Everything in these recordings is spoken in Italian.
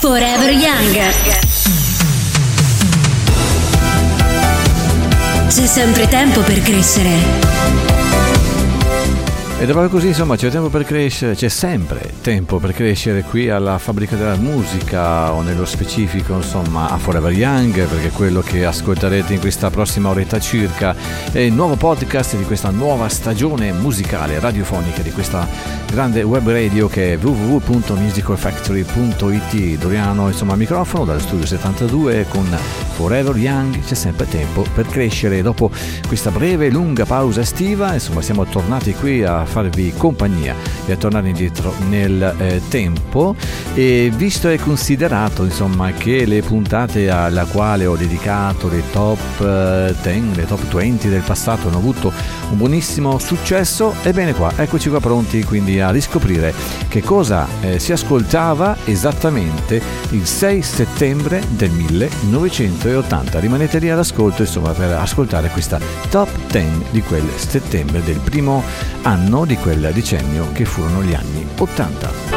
Forever Young. C'è sempre tempo per crescere. E proprio così, insomma, c'è tempo per crescere, c'è sempre tempo per crescere qui alla Fabbrica della Musica o nello specifico, insomma, a Forever Young, perché quello che ascolterete in questa prossima oretta circa è il nuovo podcast di questa nuova stagione musicale radiofonica di questa grande web radio che è www.musicalfactory.it. Doriano, insomma, al microfono dal studio 72 con Forever Young, c'è sempre tempo per crescere. Dopo questa breve, lunga pausa estiva, insomma, siamo tornati qui a farvi compagnia e a tornare indietro nel eh, tempo. E visto e considerato insomma che le puntate alla quale ho dedicato le top 10, eh, le top 20 del passato hanno avuto un buonissimo successo, ebbene qua, eccoci qua pronti quindi a riscoprire che cosa eh, si ascoltava esattamente il 6 settembre del 1980. Rimanete lì all'ascolto insomma per ascoltare questa top 10 di quel settembre del primo anno di quel decennio che furono gli anni 80.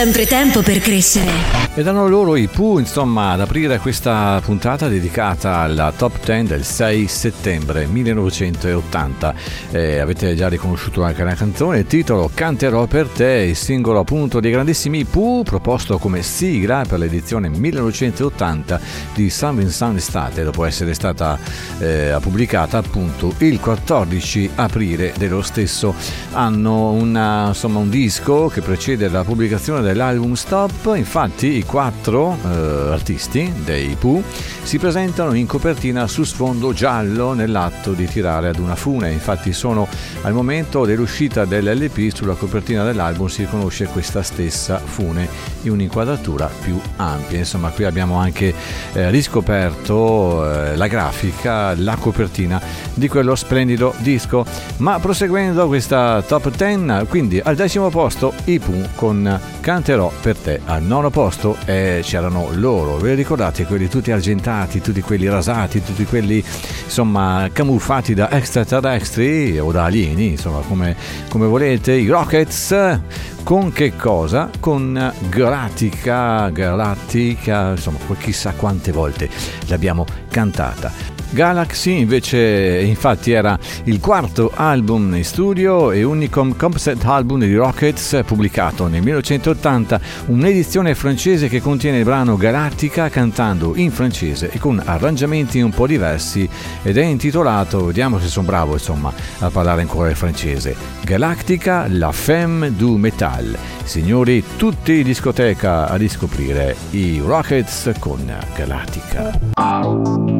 Sempre tempo per crescere. E danno loro i Pooh, insomma, ad aprire questa puntata dedicata alla top 10 del 6 settembre 1980. Eh, avete già riconosciuto anche la canzone, il titolo Canterò per te, il singolo appunto dei grandissimi Pooh, proposto come sigla per l'edizione 1980 di Sun Vincent Estate, dopo essere stata eh, pubblicata appunto il 14 aprile dello stesso anno. Una, insomma, un disco che precede la pubblicazione dell'album Stop, infatti i quattro eh, artisti dei Pooh si presentano in copertina su sfondo giallo nell'atto di tirare ad una fune, infatti sono al momento dell'uscita dell'LP sulla copertina dell'album si riconosce questa stessa fune in un'inquadratura più ampia, insomma qui abbiamo anche eh, riscoperto eh, la grafica, la copertina di quello splendido disco, ma proseguendo questa top 10, quindi al decimo posto i Pooh con Canterò per te al nono posto e c'erano loro, ve li ricordate quelli tutti argentati, tutti quelli rasati, tutti quelli insomma camuffati da extraterrestri o da alieni, insomma come, come volete, i Rockets con che cosa? Con Galattica, Galattica, insomma chissà quante volte l'abbiamo cantata. Galaxy invece infatti era il quarto album in studio e unico concept album di Rockets pubblicato nel 1980, un'edizione francese che contiene il brano Galattica cantando in francese e con arrangiamenti un po' diversi ed è intitolato, vediamo se sono bravo insomma a parlare ancora il francese, Galactica, la femme du metal. Signori, tutti in discoteca a riscoprire i Rockets con Galactica.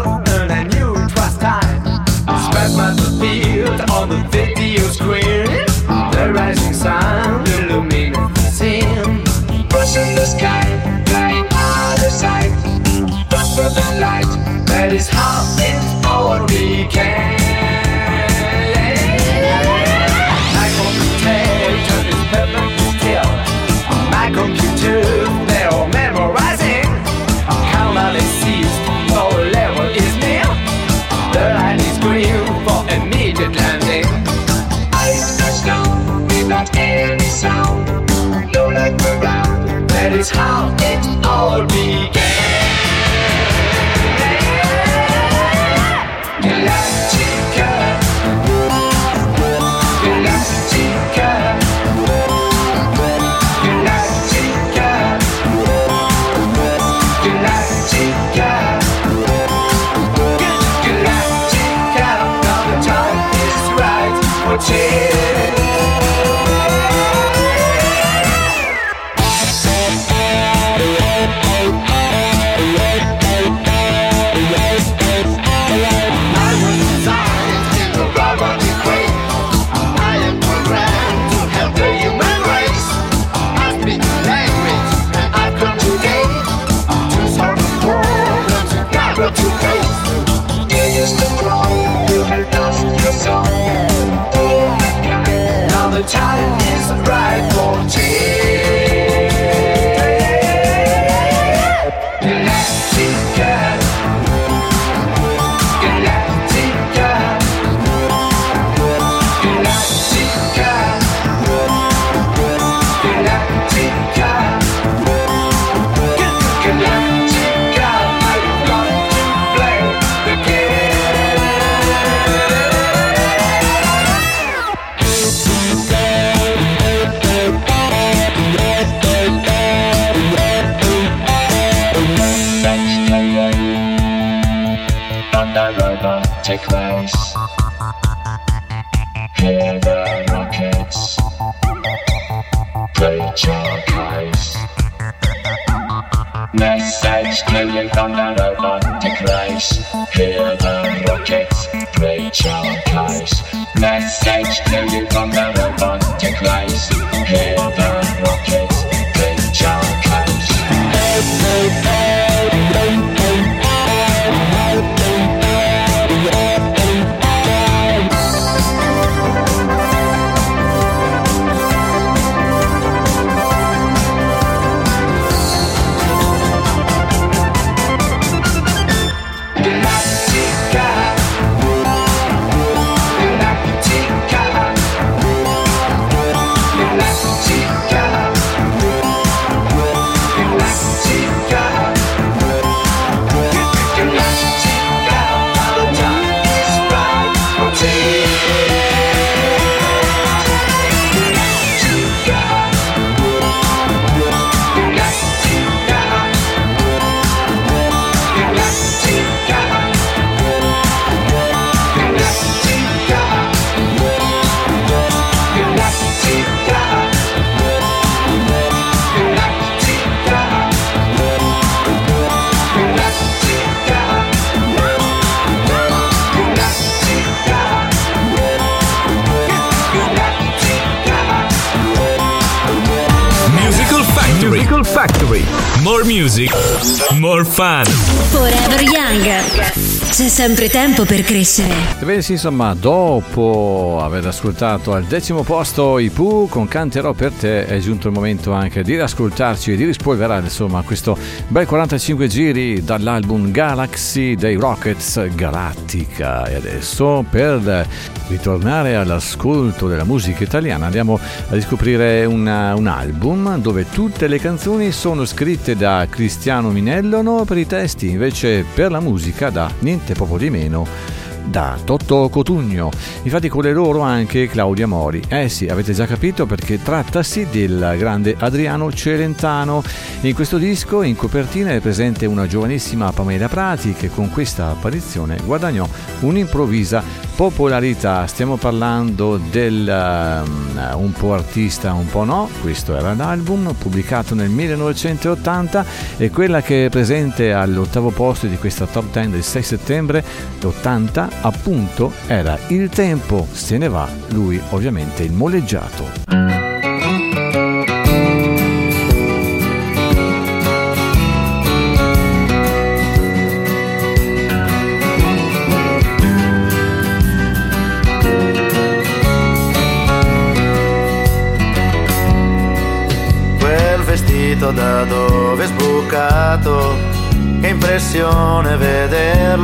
The rising sun illuminates him. Push the sky, flying out of sight. The light that is half in our weekend. Galactica. Message music, more fun. Sempre tempo per crescere. Ebbene sì, insomma, dopo aver ascoltato al decimo posto i Pooh con Canterò per te, è giunto il momento anche di riascoltarci e di rispolverare, insomma, questo bel 45 giri dall'album Galaxy dei Rockets Galattica. E adesso, per ritornare all'ascolto della musica italiana, andiamo a riscoprire una, un album dove tutte le canzoni sono scritte da Cristiano Minellono per i testi, invece per la musica da niente poco di meno da Totto Cotugno. Infatti con le loro anche Claudia Mori. Eh sì, avete già capito perché trattasi del grande Adriano Celentano. In questo disco in copertina è presente una giovanissima Pamela Prati che con questa apparizione guadagnò un'improvvisa popolarità. Stiamo parlando del um, un po' artista, un po' no. Questo era l'album pubblicato nel 1980 e quella che è presente all'ottavo posto di questa top 10 del 6 settembre 80 appunto era Il tempo se ne va, lui ovviamente il moleggiato.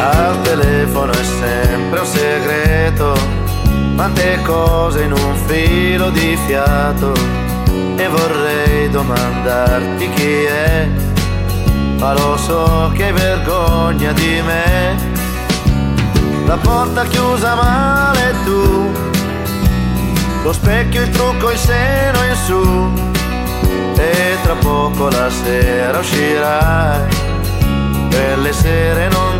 Al telefono è sempre un segreto quante cose in un filo di fiato e vorrei domandarti chi è, ma lo so che hai vergogna di me. La porta chiusa male tu, lo specchio, il trucco, il seno in su e tra poco la sera uscirai, per le sere non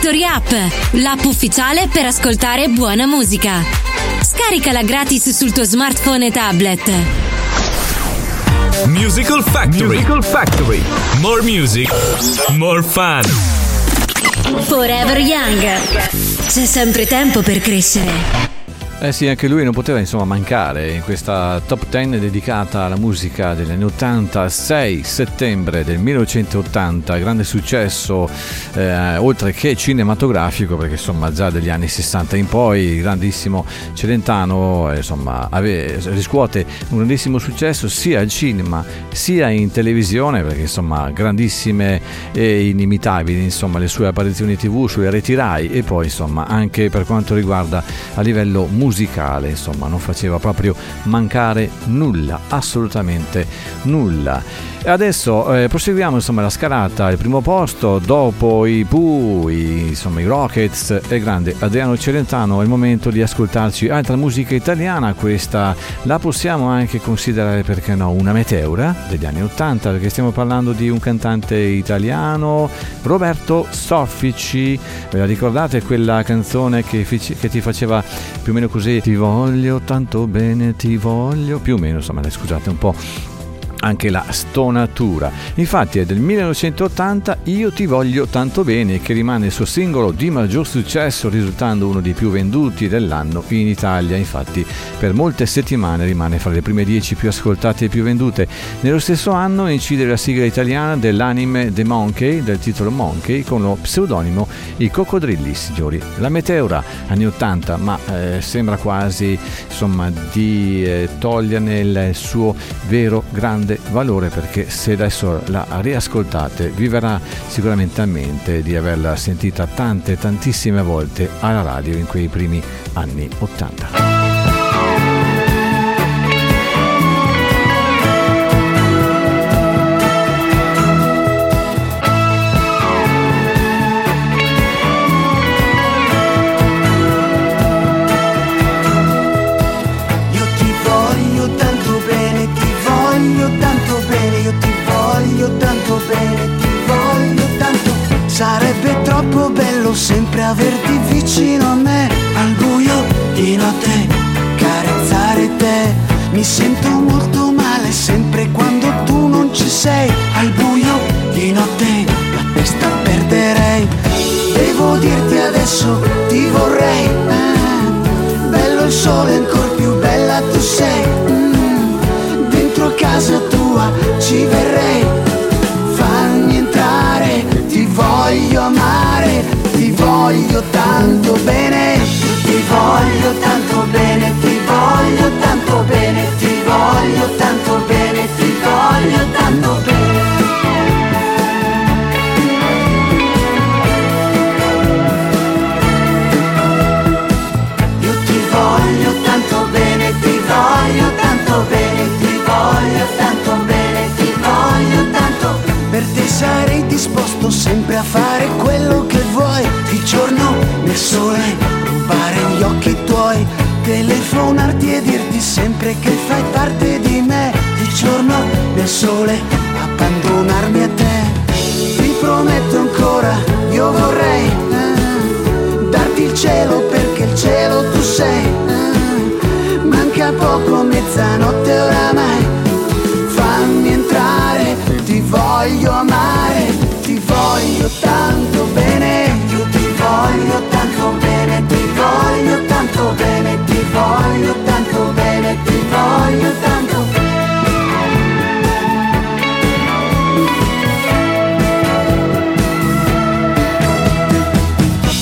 Factory App, l'app ufficiale per ascoltare buona musica. Scaricala gratis sul tuo smartphone e tablet. Musical Factory. Musical Factory. More music, more fun. Forever Young. C'è sempre tempo per crescere. Eh sì, anche lui non poteva insomma mancare in questa top 10 dedicata alla musica degli anni 80, 6 settembre del 1980, grande successo eh, oltre che cinematografico perché insomma già dagli anni 60 in poi grandissimo Celentano eh, insomma ave, riscuote un grandissimo successo sia al cinema sia in televisione perché insomma grandissime e inimitabili insomma le sue apparizioni tv sulle reti Rai e poi insomma anche per quanto riguarda a livello musicale musicale, insomma, non faceva proprio mancare nulla, assolutamente nulla. E adesso eh, proseguiamo insomma la scalata al primo posto dopo i Pooh, insomma, i Rockets e grande Adriano Celentano è il momento di ascoltarci altra musica italiana questa la possiamo anche considerare perché no una meteora degli anni 80 perché stiamo parlando di un cantante italiano Roberto Soffici ve la ricordate quella canzone che, che ti faceva più o meno così ti voglio tanto bene ti voglio più o meno. Insomma scusate un po' anche la stonatura. Infatti è del 1980 Io ti voglio tanto bene che rimane il suo singolo di maggior successo risultando uno dei più venduti dell'anno in Italia. Infatti per molte settimane rimane fra le prime 10 più ascoltate e più vendute. Nello stesso anno incide la sigla italiana dell'anime The Monkey del titolo Monkey con lo pseudonimo I Coccodrilli, signori. La meteora anni 80 ma eh, sembra quasi insomma di eh, toglierne il suo vero grande grande valore perché se adesso la riascoltate vi verrà sicuramente a mente di averla sentita tante tantissime volte alla radio in quei primi anni 80. Bello sempre averti vicino a me, al buio di notte, carezzare te. Mi sento molto male sempre quando tu non ci sei, al buio di notte, la testa perderei. Devo dirti adesso, ti vorrei, eh. bello il sole, ancora sole, rubare gli occhi tuoi, telefonarti e dirti sempre che fai parte di me, di giorno nel sole, abbandonarmi a te. Ti prometto ancora, io vorrei eh, darti il cielo perché il cielo tu sei. Eh, manca poco, mezzanotte oramai, fammi entrare, ti voglio amare, ti voglio tanto bene voglio bene, ti voglio tanto bene, ti voglio tanto bene, ti voglio tanto bene.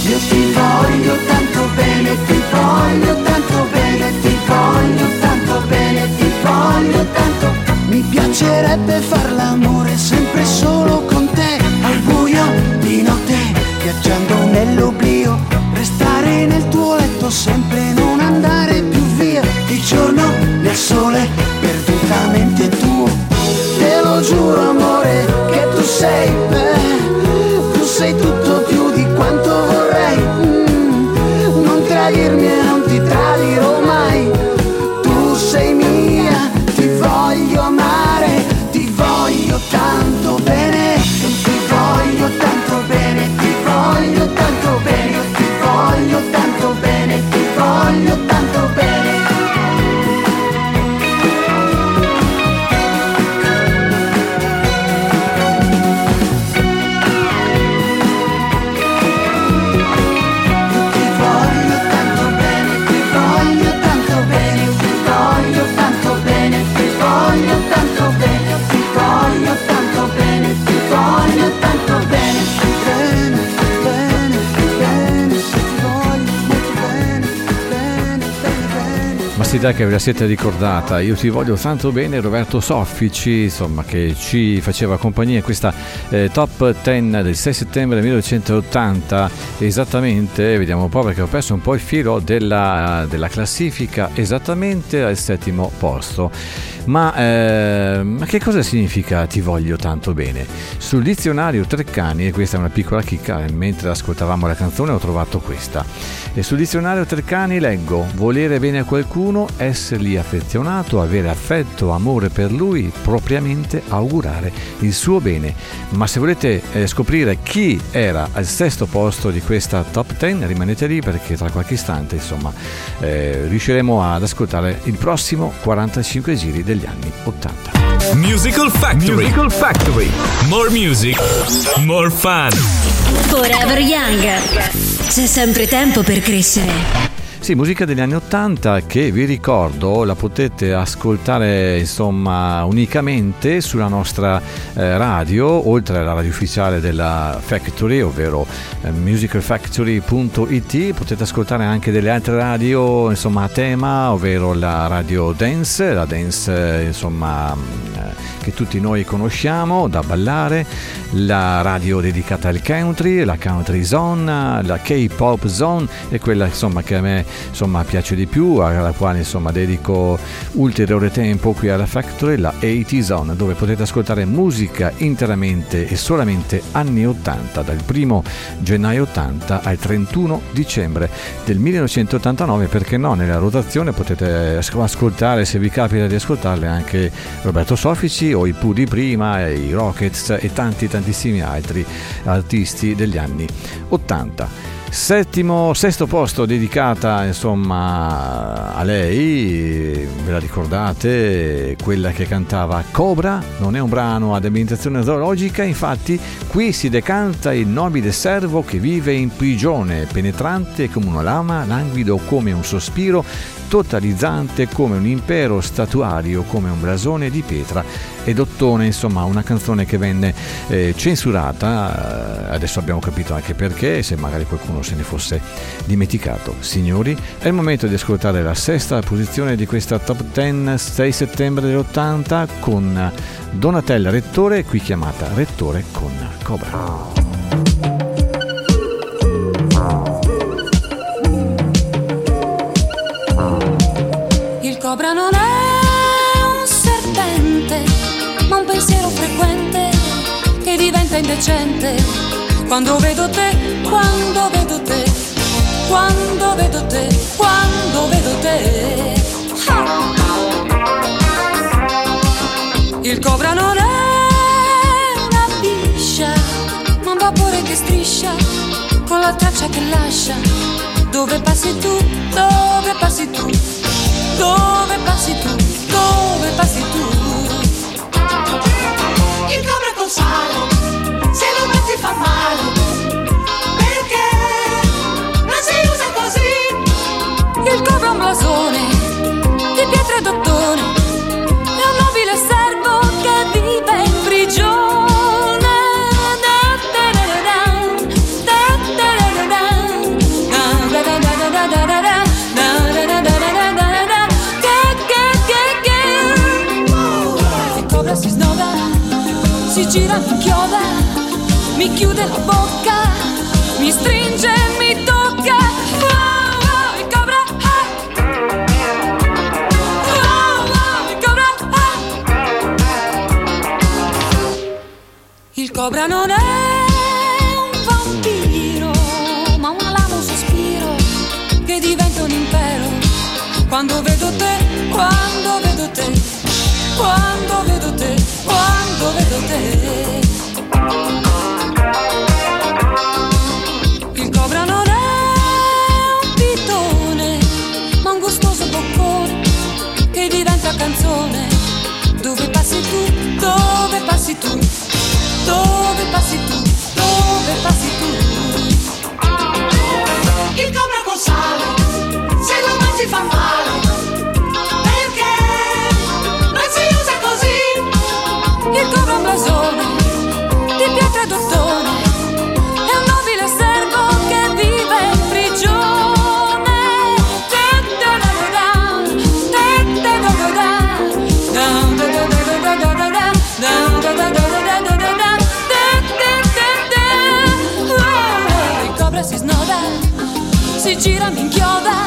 Io ti voglio tanto bene, ti voglio tanto bene, ti voglio tanto bene, ti voglio tanto. Mi piacerebbe far l'amore sempre classica che ve la siete ricordata, io ti voglio tanto bene, Roberto Soffici, insomma, che ci faceva compagnia in questa eh, top 10 del 6 settembre 1980, esattamente, vediamo un po' perché ho perso un po' il filo della, della classifica, esattamente al settimo posto. Ma, eh, che cosa significa ti voglio tanto bene? Sul dizionario Treccani, e questa è una piccola chicca, mentre ascoltavamo la canzone ho trovato questa. E sul dizionario Treccani leggo volere bene a qualcuno, essergli affezionato, avere affetto, amore per lui, propriamente augurare il suo bene. Ma se volete eh, scoprire chi era al sesto posto di questa top 10, rimanete lì perché tra qualche istante insomma eh, riusciremo ad ascoltare il prossimo 45 giri degli anni 80. Musical Factory. Musical Factory. More music, more fun. Forever Young. C'è sempre tempo per crescere. Sì, musica degli anni 80 che vi ricordo la potete ascoltare insomma unicamente sulla nostra eh, radio, oltre alla radio ufficiale della Factory, ovvero eh, musicalfactory.it, potete ascoltare anche delle altre radio insomma a tema, ovvero la radio dance, la dance eh, insomma eh, che tutti noi conosciamo da ballare, la radio dedicata al country, la country zone, la K-pop zone e quella insomma che a me insomma piace di più, alla quale insomma dedico ulteriore tempo qui alla Factory, la 80 zone, dove potete ascoltare musica interamente e solamente anni 80, dal 1 gennaio 80 al 31 dicembre del 1989, perché no, nella rotazione potete ascoltare, se vi capita di ascoltarle, anche Roberto Sofici o i Pooh di prima, i Rockets e tanti tantissimi altri artisti degli anni 80. Settimo, sesto posto dedicata insomma a lei, ve la ricordate, quella che cantava Cobra, non è un brano ad ambientazione zoologica, infatti qui si decanta il nobile servo che vive in prigione, penetrante come una lama, languido come un sospiro, totalizzante come un impero statuario, come un blasone di pietra ed ottone, insomma una canzone che venne eh, censurata, adesso abbiamo capito anche perché, se magari qualcuno se ne fosse dimenticato. Signori, è il momento di ascoltare la sesta posizione di questa top 10 6 settembre dell'80 con Donatella Rettore, qui chiamata Rettore con cobra Quando vedo te, quando vedo te, quando vedo te, quando vedo te. Il cobra non è una biscia, ma un vapore che striscia con la traccia che lascia. Dove passi tu, dove passi tu? Dove passi tu? Dove passi tu? Il cobra col sale, metti fa male. Perché non si usa così? Il cobra è un blasone di pietra e d'ottone. È un nobile servo che vive in prigione. si gira, chiude la bocca, mi stringe, mi tocca. Oh, il cobra, ah. cobra, ah. Il cobra non è gira, mi inchioda,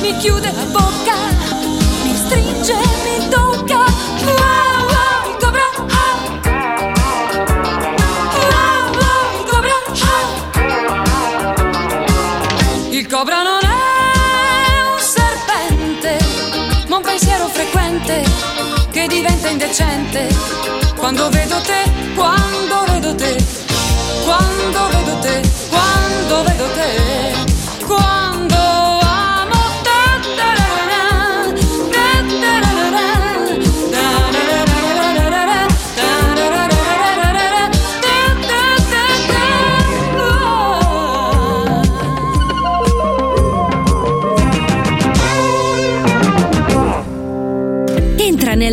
mi chiude la bocca, mi stringe, mi tocca. Ah. Il cobra non è un serpente, ma un pensiero frequente che diventa indecente quando vedo te,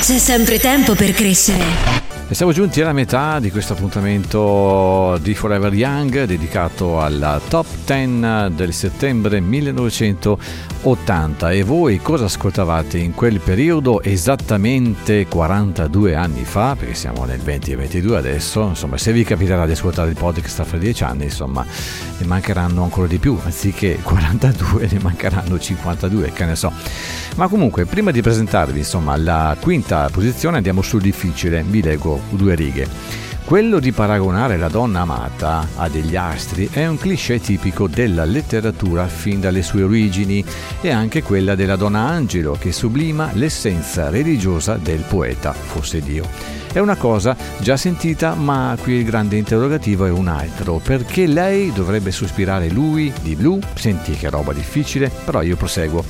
C'è sempre tempo per crescere. E siamo giunti alla metà di questo appuntamento di Forever Young dedicato alla top 10 del settembre 1980 e voi cosa ascoltavate in quel periodo esattamente 42 anni fa? Perché siamo nel 2022 adesso insomma se vi capiterà di ascoltare il podcast fra 10 anni insomma ne mancheranno ancora di più anziché 42 ne mancheranno 52 che ne so. Ma comunque prima di presentarvi insomma la quinta posizione andiamo sul difficile. Vi leggo due righe. Quello di paragonare la donna amata a degli astri è un cliché tipico della letteratura fin dalle sue origini e anche quella della donna angelo che sublima l'essenza religiosa del poeta, fosse Dio. È una cosa già sentita, ma qui il grande interrogativo è un altro. Perché lei dovrebbe sospirare lui di blu? Senti che roba difficile, però io proseguo.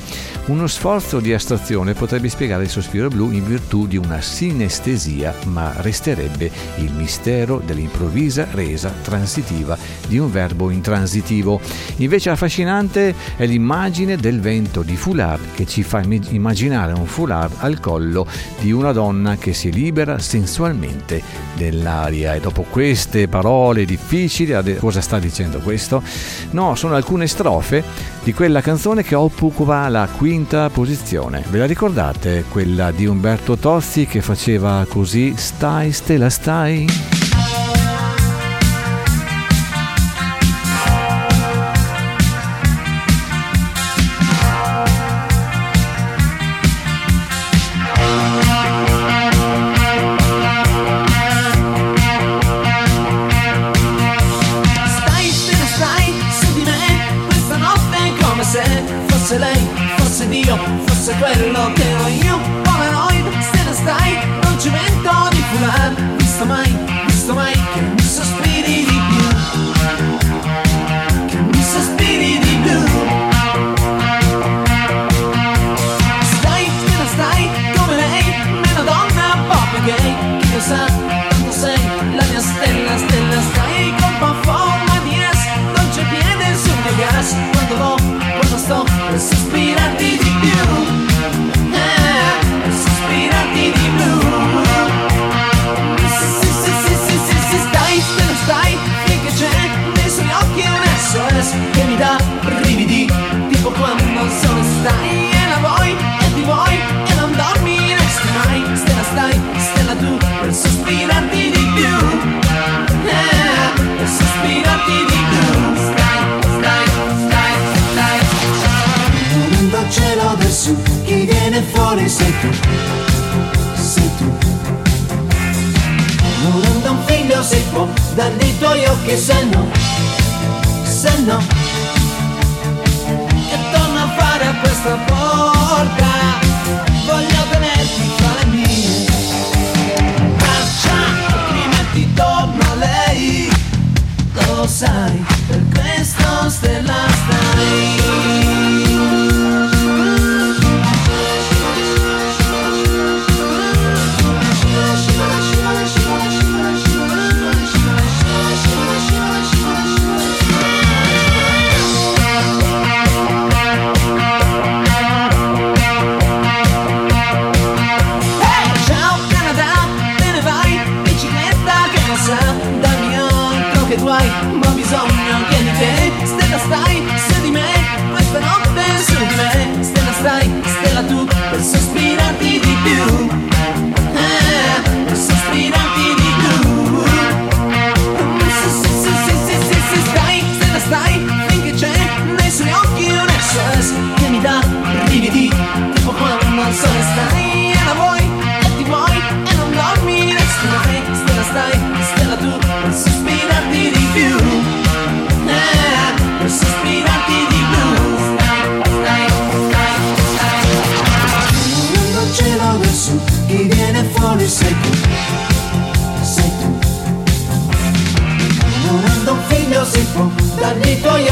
Uno sforzo di astrazione potrebbe spiegare il sospiro blu in virtù di una sinestesia, ma resterebbe il mistero dell'improvvisa resa transitiva di un verbo intransitivo. Invece affascinante è l'immagine del vento di foulard che ci fa immaginare un foulard al collo di una donna che si libera sensualmente dell'aria. E dopo queste parole difficili, cosa sta dicendo questo? No, sono alcune strofe di quella canzone che occupa la quinta posizione. Ve la ricordate? Quella di Umberto Tozzi che faceva così: Stai, stella. Stai, fuori sei tu Sei tu. Morendo un figlio si può Dagli tuoi occhi se no Se no. Che torno a fare a questa porta Voglio tenerti fra le mie Braccia, altrimenti torno a lei. Lo sai, per questo stella stai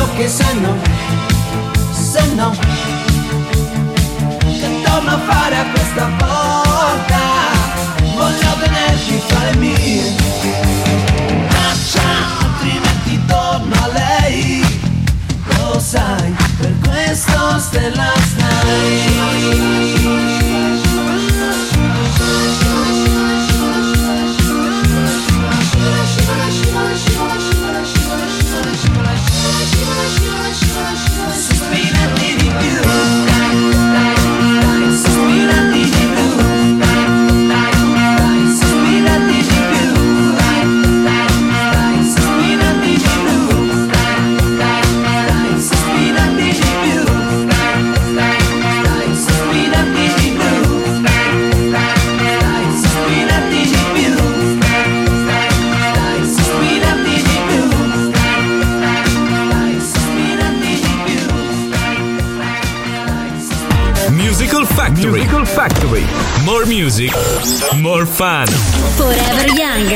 dagli i tuoi occhi se no, se no. che torno a fare a questa volta Voglio tenerti fra le mie Braccia, altrimenti torno a lei Lo sai, per questo stella stai More music, more fun. Forever Young.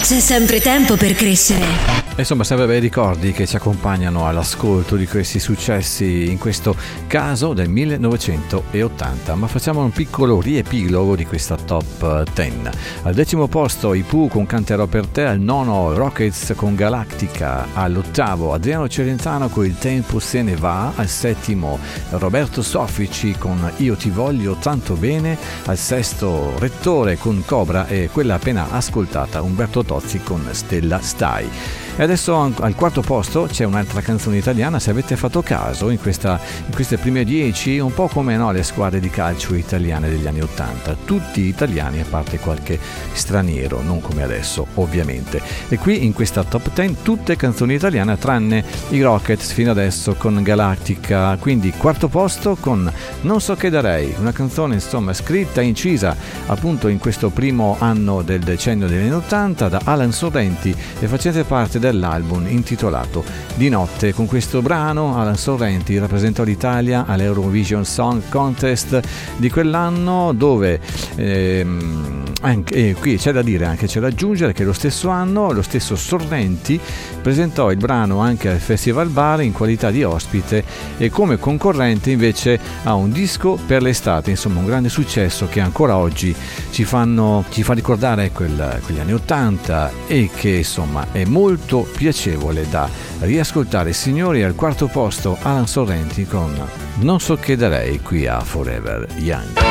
C'è sempre tempo per crescere. Insomma, sempre bei ricordi che ci accompagnano all'ascolto di questi successi, in questo caso del 1980. Ma facciamo un piccolo riepilogo di questa top 10. Al decimo posto i Pooh con Canterò per te, al nono Rockets con Galactica, all'ottavo Adriano Celentano con Il tempo se ne va, al settimo Roberto Soffici con Io ti voglio tanto bene, al sesto Rettore con Cobra e quella appena ascoltata Umberto Tozzi con Stella Stai. E adesso al quarto posto c'è un'altra canzone italiana, se avete fatto caso, in, questa- in queste prime dieci, un po' come no, le squadre di calcio italiane degli anni Ottanta, tutti italiani a parte qualche straniero, non come adesso ovviamente. E qui in questa top 10 tutte canzoni italiane tranne i Rockets fino adesso con Galactica, quindi quarto posto con Non so che darei, una canzone insomma scritta e incisa appunto in questo primo anno del decennio degli anni 80 da Alan Sorrenti e facente parte dell'album intitolato Di notte. Con questo brano Alan Sorrenti rappresentò l'Italia all'Eurovision Song Contest di quell'anno dove ehm, anche, e qui c'è da dire anche c'è da aggiungere che lo stesso anno lo stesso Sorrenti presentò il brano anche al Festival Bar in qualità di ospite e come concorrente invece a un disco per l'estate, insomma un grande successo che ancora oggi ci, fanno, ci fa ricordare quel- quegli anni 80 e che insomma è molto piacevole da riascoltare. Signori, al quarto posto Alan Sorrenti con Non so che darei qui a Forever Young.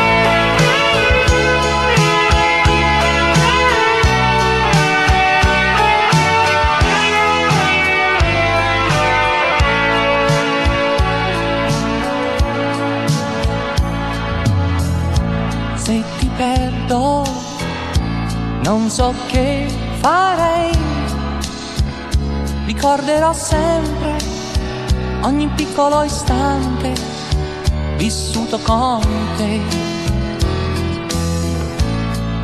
se ti perdo non so che farei. Ricorderò sempre ogni piccolo istante vissuto con te.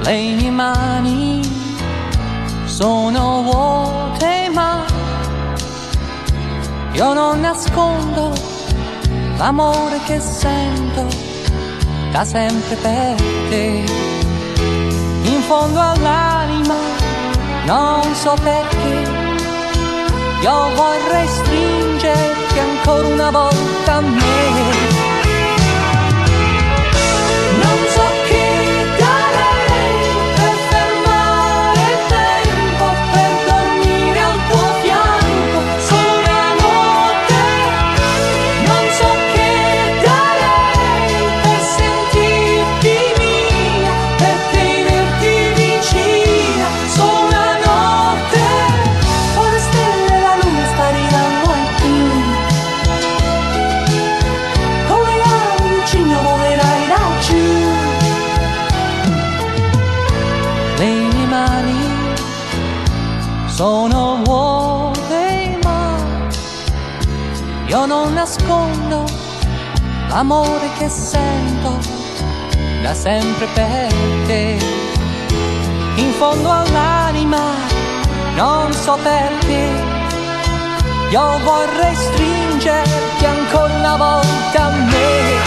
Le mie mani sono vuote ma io non nascondo l'amore che sento da sempre per te. In fondo all'anima, non so perché, io vorrei stringerti ancora una volta a me. L'amore che sento da sempre per te. In fondo all'anima, non so perché, io vorrei stringerti ancora una volta a me.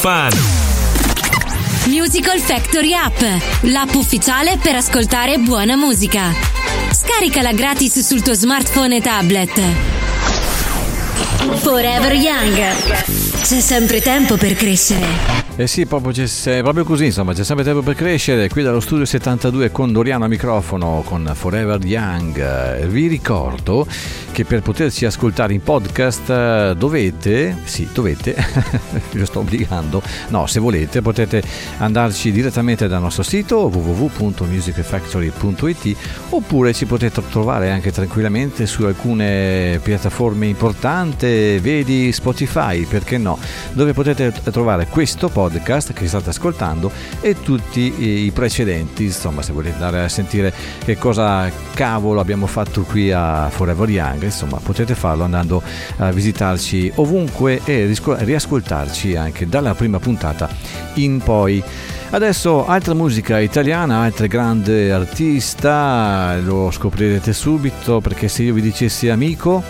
Fun. Musical Factory App, l'app ufficiale per ascoltare buona musica. Scaricala gratis sul tuo smartphone e tablet. Forever Young. C'è sempre tempo per crescere. Eh sì, proprio, c'è, è proprio così, insomma, c'è sempre tempo per crescere. Qui dallo studio 72 con Doriano a microfono, con Forever Young. Eh, Vi ricordo che per poterci ascoltare in podcast eh, dovete, sì, dovete, lo sto obbligando, no, se volete potete andarci direttamente dal nostro sito www.musicfactory.it oppure ci potete trovare anche tranquillamente su alcune piattaforme importanti, vedi Spotify, perché no, dove potete trovare questo podcast che state ascoltando e tutti i precedenti, insomma, se volete andare a sentire che cosa cavolo abbiamo fatto qui a Forever Young, insomma, potete farlo andando a visitarci ovunque e riascoltarci anche dalla prima puntata in poi. Adesso altra musica italiana, altre grande artista, lo scoprirete subito perché se io vi dicessi amico,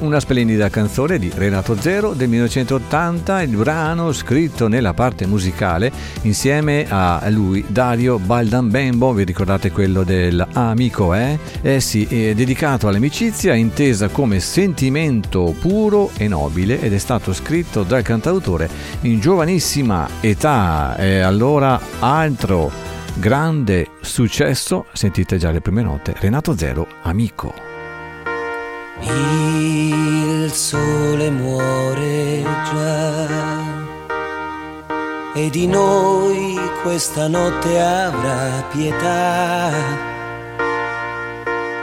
una splendida canzone di Renato Zero del 1980, il brano scritto nella parte musicale insieme a lui Dario Baldambembo, vi ricordate quello del Amico, eh? Eh sì, è dedicato all'amicizia intesa come sentimento puro e nobile ed è stato scritto dal cantautore in giovanissima età e allora altro grande successo, sentite già le prime note, Renato Zero, Amico. Il sole muore già. E di noi questa notte avrà pietà.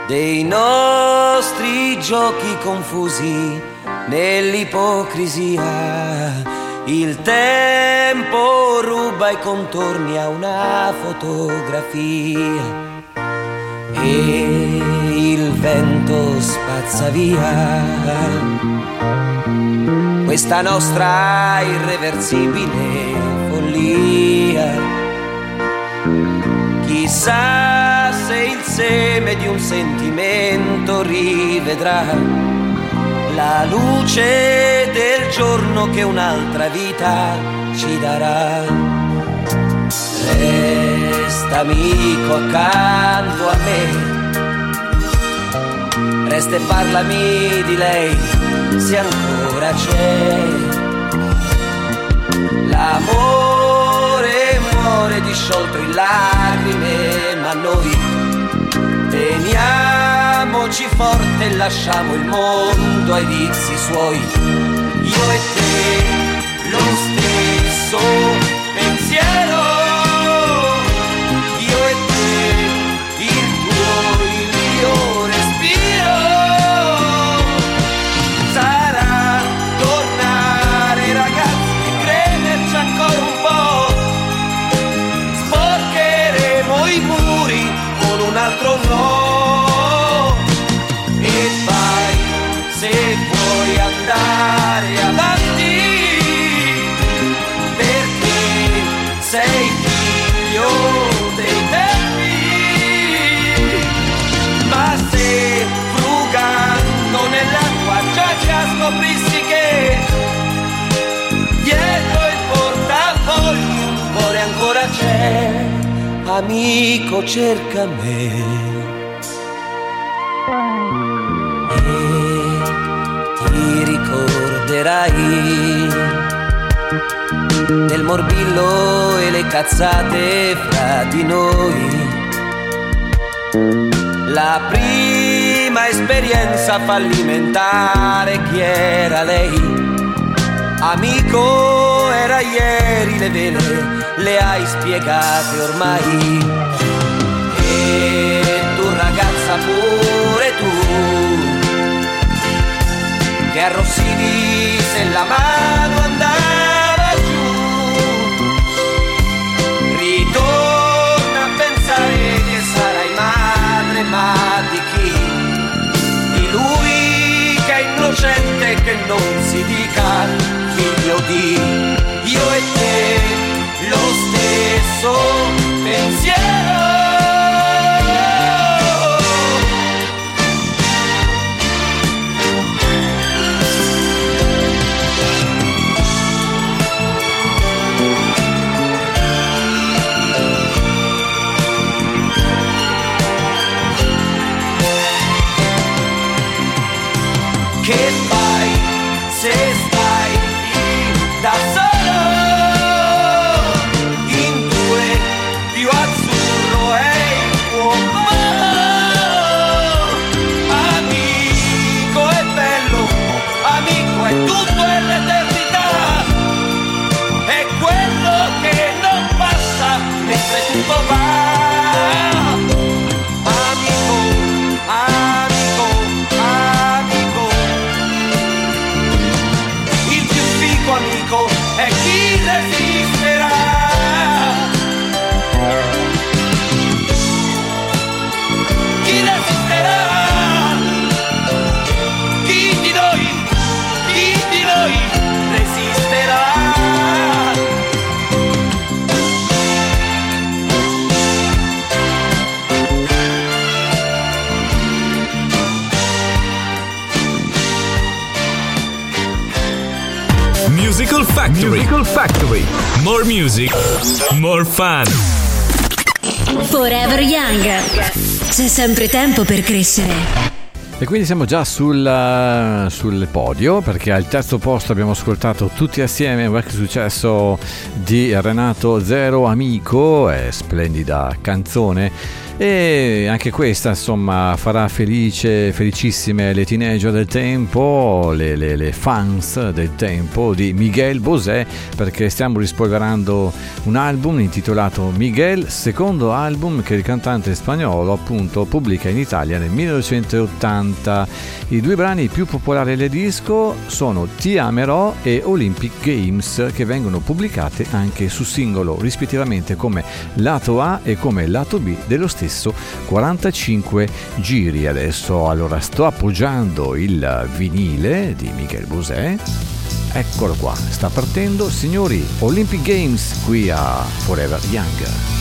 Dei nostri giochi confusi nell'ipocrisia. Il tempo ruba i contorni a una fotografia e il vento spazza via questa nostra irreversibile follia. Chissà se il seme di un sentimento rivedrà la luce del giorno che un'altra vita ci darà. Resta amico accanto a me Resta e parlami di lei se ancora c'è. L'amore muore disciolto in lacrime, ma noi teniamoci forte e lasciamo il mondo ai vizi suoi. Io e te lo stesso pensiero. Scoprissi che dietro il portafoglio un cuore ancora c'è, amico cerca me. E ti ricorderai del morbillo e le cazzate fra di noi. La prima esperienza fallimentare, chi era lei? Amico, era ieri, le vele le hai spiegate ormai. E tu ragazza pure tu, che arrossivi se la mano ti. Musical Factory. Musical Factory. More music, more fun. Forever Young. C'è sempre tempo per crescere. E quindi siamo già sul, eh, sul podio perché al terzo posto abbiamo ascoltato tutti assieme un vecchio successo di Renato Zero Amico, è splendida canzone e anche questa insomma farà felice, felicissime le teenager del tempo, le, le- le fans del tempo di Miguel Bosé perché stiamo rispolverando un album intitolato Miguel, secondo album che il cantante spagnolo appunto pubblica in Italia nel 1980. I due brani più popolari del disco sono Ti amerò e Olympic Games che vengono pubblicate anche su singolo rispettivamente come lato A e come lato B dello stesso 45 giri. Adesso allora sto appoggiando il vinile di Miguel Bosé. Eccolo qua, sta partendo, signori, Olympic Games qui a Forever Young.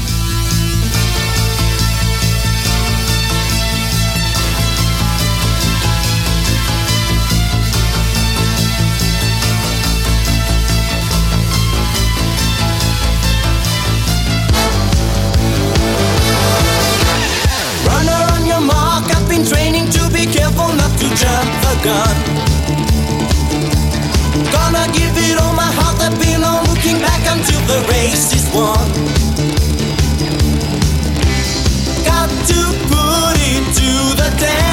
The race is won. Got to put it to the test,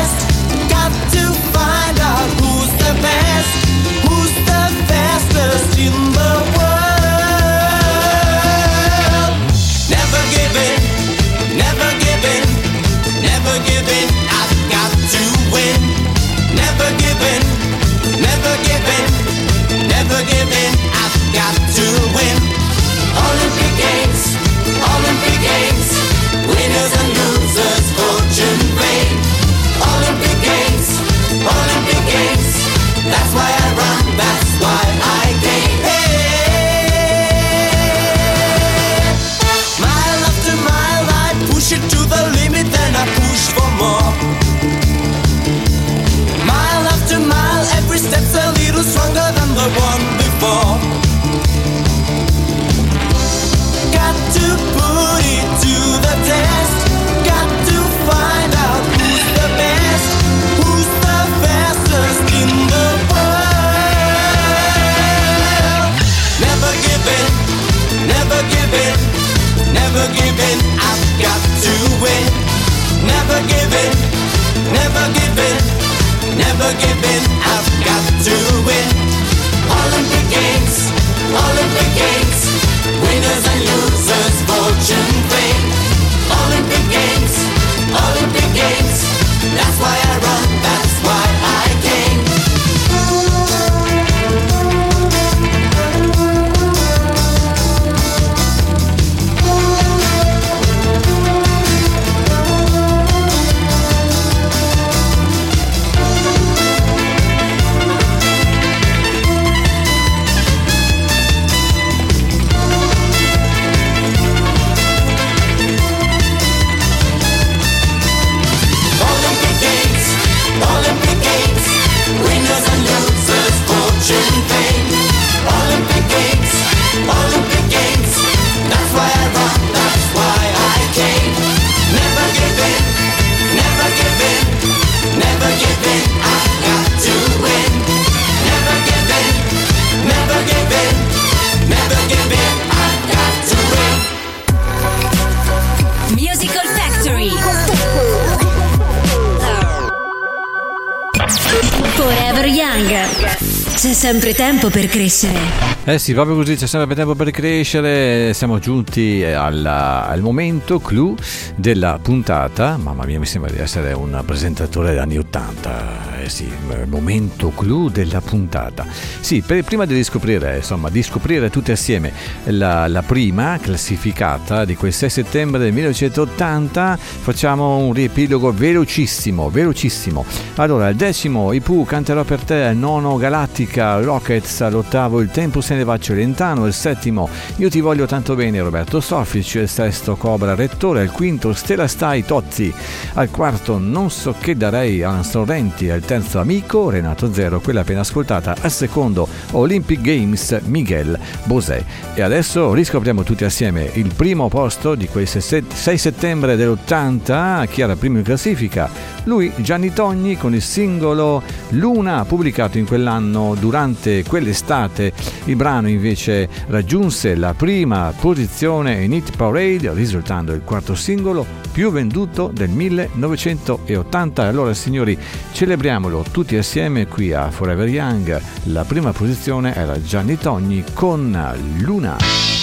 sempre tempo per crescere. Eh sì, proprio così, c'è sempre tempo per crescere, siamo giunti alla- al momento clou della puntata, mamma mia mi sembra di essere un presentatore degli anni 80, eh sì, il momento clou della puntata. Sì, per- prima di riscoprire, insomma, di scoprire tutti assieme la, la prima classificata di quel 6 settembre del 1980, facciamo un riepilogo velocissimo, velocissimo. Allora, al decimo i Pooh canterò per te, al nono Galattica, Rockets, all'ottavo il tempo se ne va Celentano, al settimo io ti voglio tanto bene Roberto Soffici, al sesto Cobra Rettore, al quinto Stella Stai Tozzi, al quarto non so che darei Alan Sorrenti, al terzo Amico Renato Zero, quella appena ascoltata, al secondo Olympic Games Miguel Bosè. E adesso riscopriamo tutti assieme il primo posto di quel 6 settembre dell'80, chi era primo in classifica? Lui, Gianni Togni, con il singolo Luna, pubblicato in quell'anno durante quell'estate. Il brano invece raggiunse la prima posizione in Hit Parade, risultando il quarto singolo più venduto del 1980. Allora signori, celebriamolo tutti assieme qui a Forever Young. La prima posizione era Gianni Togni con Luna.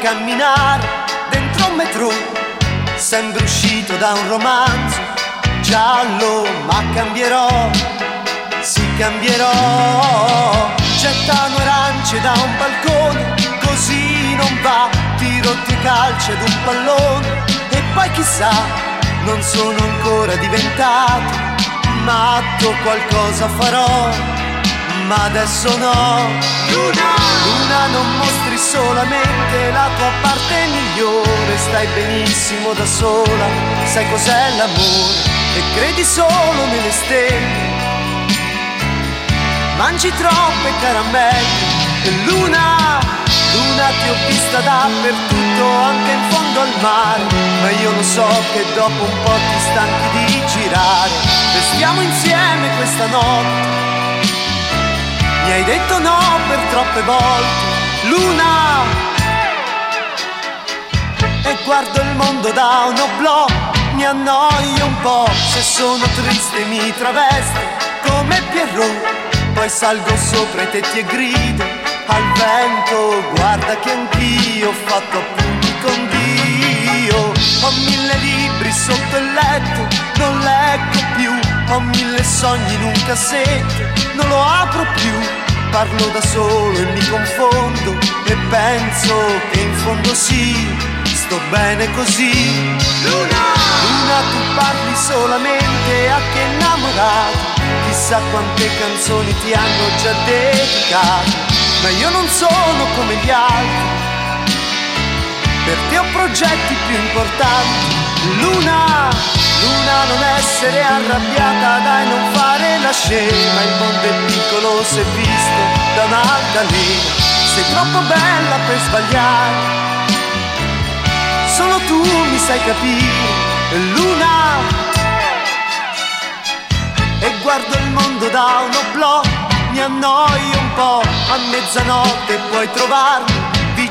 Camminare dentro un metro, sembra uscito da un romanzo giallo, ma cambierò, sì cambierò, gettano arance da un balcone, così non va, tiro e calci ad un pallone e poi chissà, non sono ancora diventato matto, qualcosa farò ma adesso no. Luna, Luna non mostri solamente la tua parte migliore, stai benissimo da sola, sai cos'è l'amore e credi solo nelle stelle. Mangi troppe caramelle e Luna, Luna ti ho vista dappertutto, anche in fondo al mare, ma io lo so che dopo un po' ti stanchi di girare. Restiamo insieme questa notte hai detto no per troppe volte, Luna. E guardo il mondo da un oblò, mi annoio un po', se sono triste mi travesto come Pierrot, poi salgo sopra i tetti e grido al vento, guarda che anch'io ho fatto appunti con Dio, ho mille libri sotto il letto, non leggo più, ho mille sogni in un cassetto, non lo apro più, parlo da solo e mi confondo e penso che in fondo sì, sto bene così. Luna, Luna tu parli solamente a che innamorato, chissà quante canzoni ti hanno già dedicato, ma io non sono come gli altri. Per te ho progetti più importanti. Luna, Luna non essere arrabbiata, dai non fare la scema, il mondo è piccolo se visto da un'altalena, sei troppo bella per sbagliare. Solo tu mi sai capire, Luna. E guardo il mondo da un oblò, mi annoio un po', a mezzanotte puoi trovarmi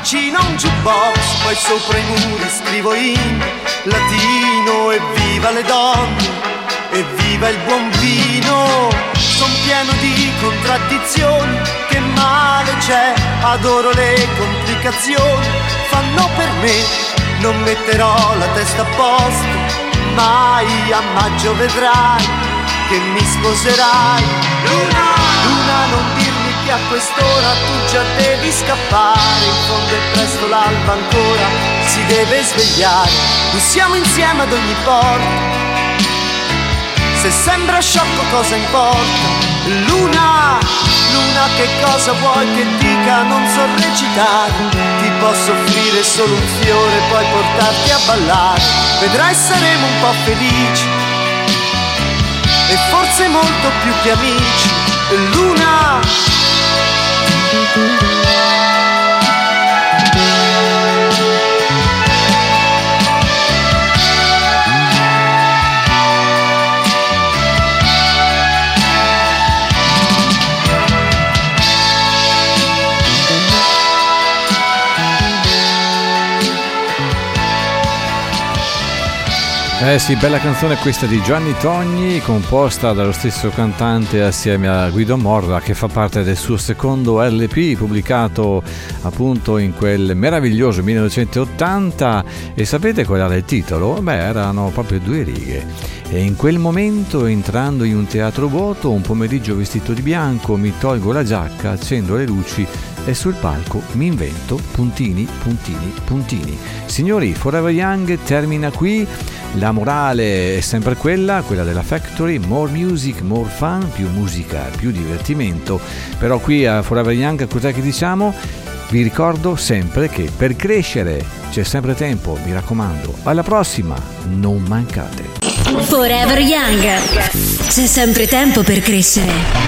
vicino un jukebox, poi sopra i muri scrivo in latino e viva le donne, e viva il buon vino. Son pieno di contraddizioni, che male c'è, adoro le complicazioni, fanno per me, non metterò la testa a posto, mai a maggio vedrai che mi sposerai. Luna quest'ora tu già devi scappare, in fondo è presto l'alba ancora, si deve svegliare, siamo insieme ad ogni porta. Se sembra sciocco cosa importa? Luna, Luna che cosa vuoi che dica? Non so recitare, ti posso offrire solo un fiore, poi portarti a ballare, vedrai saremo un po' felici e forse molto più che amici. Luna. Música Eh sì, bella canzone questa di Gianni Togni, composta dallo stesso cantante assieme a Guido Morra, che fa parte del suo secondo LP pubblicato appunto in quel meraviglioso 1980. E sapete qual era il titolo? Beh, erano proprio due righe. E in quel momento, entrando in un teatro vuoto, un pomeriggio vestito di bianco, mi tolgo la giacca, accendo le luci e sul palco mi invento puntini, puntini, puntini. Signori, Forever Young termina qui. La morale è sempre quella, quella della Factory, more music, more fun, più musica, più divertimento. Però qui a Forever Young cos'è che diciamo? Vi ricordo sempre che per crescere c'è sempre tempo, mi raccomando. Alla prossima, non mancate. Forever Young. C'è sempre tempo per crescere.